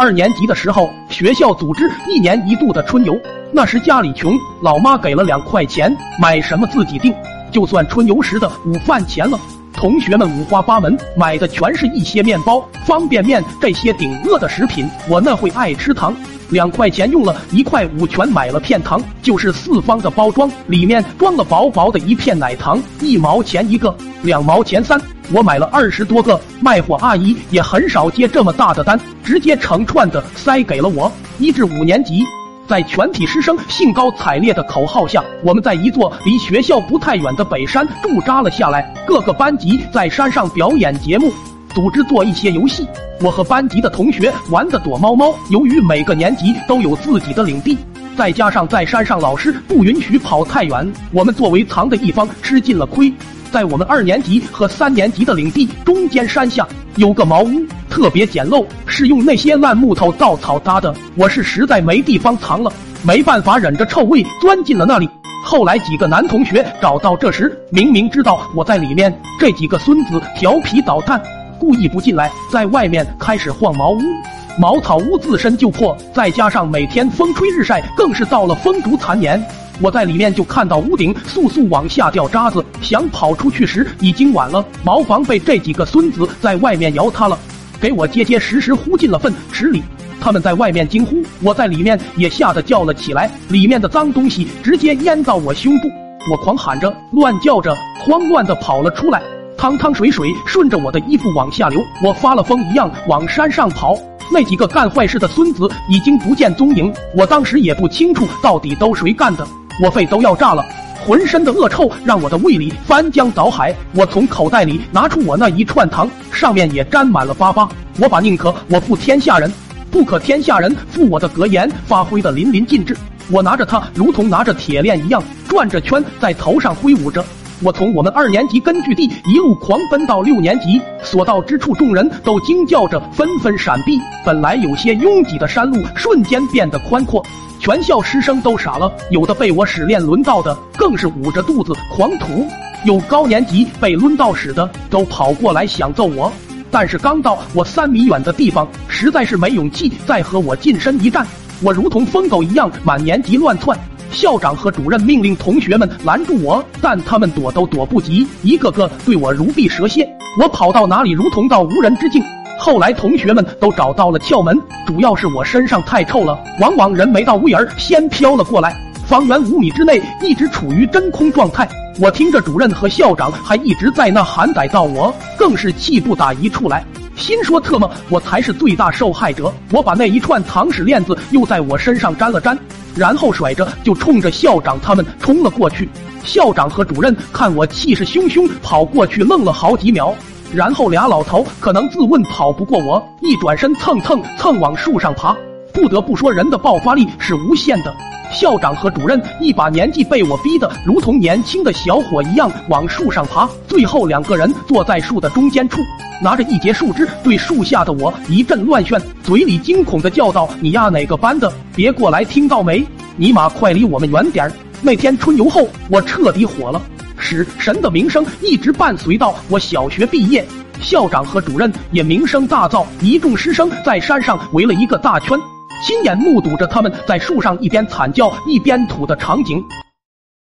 二年级的时候，学校组织一年一度的春游。那时家里穷，老妈给了两块钱，买什么自己定，就算春游时的午饭钱了。同学们五花八门，买的全是一些面包、方便面这些顶饿的食品。我那会爱吃糖，两块钱用了一块五全买了片糖，就是四方的包装，里面装了薄薄的一片奶糖，一毛钱一个，两毛钱三。我买了二十多个，卖货阿姨也很少接这么大的单，直接成串的塞给了我。一至五年级。在全体师生兴高采烈的口号下，我们在一座离学校不太远的北山驻扎了下来。各个班级在山上表演节目，组织做一些游戏。我和班级的同学玩的躲猫猫。由于每个年级都有自己的领地，再加上在山上老师不允许跑太远，我们作为藏的一方吃尽了亏。在我们二年级和三年级的领地中间山下有个茅屋，特别简陋，是用那些烂木头、稻草搭的。我是实在没地方藏了，没办法忍着臭味钻进了那里。后来几个男同学找到这时，明明知道我在里面，这几个孙子调皮捣蛋，故意不进来，在外面开始晃茅屋。茅草屋自身就破，再加上每天风吹日晒，更是到了风烛残年。我在里面就看到屋顶簌簌往下掉渣子，想跑出去时已经晚了。茅房被这几个孙子在外面摇塌了，给我结结实实呼进了粪池里。他们在外面惊呼，我在里面也吓得叫了起来。里面的脏东西直接淹到我胸部，我狂喊着，乱叫着，慌乱的跑了出来。汤汤水水顺着我的衣服往下流，我发了疯一样往山上跑。那几个干坏事的孙子已经不见踪影，我当时也不清楚到底都谁干的。我肺都要炸了，浑身的恶臭让我的胃里翻江倒海。我从口袋里拿出我那一串糖，上面也沾满了粑粑。我把宁可我负天下人，不可天下人负我的格言发挥的淋漓尽致。我拿着它，如同拿着铁链一样转着圈在头上挥舞着。我从我们二年级根据地一路狂奔到六年级，所到之处，众人都惊叫着，纷纷闪避。本来有些拥挤的山路，瞬间变得宽阔。全校师生都傻了，有的被我使练轮到的，更是捂着肚子狂吐；有高年级被抡到屎的，都跑过来想揍我。但是刚到我三米远的地方，实在是没勇气再和我近身一战。我如同疯狗一样满年级乱窜，校长和主任命令同学们拦住我，但他们躲都躲不及，一个个对我如避蛇蝎。我跑到哪里，如同到无人之境。后来同学们都找到了窍门，主要是我身上太臭了，往往人没到屋檐儿，先飘了过来。方圆五米之内一直处于真空状态。我听着主任和校长还一直在那喊逮到我，更是气不打一处来，心说特么我才是最大受害者。我把那一串糖屎链子又在我身上粘了粘，然后甩着就冲着校长他们冲了过去。校长和主任看我气势汹汹跑过去，愣了好几秒。然后俩老头可能自问跑不过我，一转身蹭蹭蹭往树上爬。不得不说，人的爆发力是无限的。校长和主任一把年纪被我逼得如同年轻的小伙一样往树上爬，最后两个人坐在树的中间处，拿着一截树枝对树下的我一阵乱炫，嘴里惊恐的叫道：“你丫哪个班的？别过来，听到没？尼玛，快离我们远点儿！”那天春游后，我彻底火了。使神的名声一直伴随到我小学毕业，校长和主任也名声大噪，一众师生在山上围了一个大圈，亲眼目睹着他们在树上一边惨叫一边吐的场景。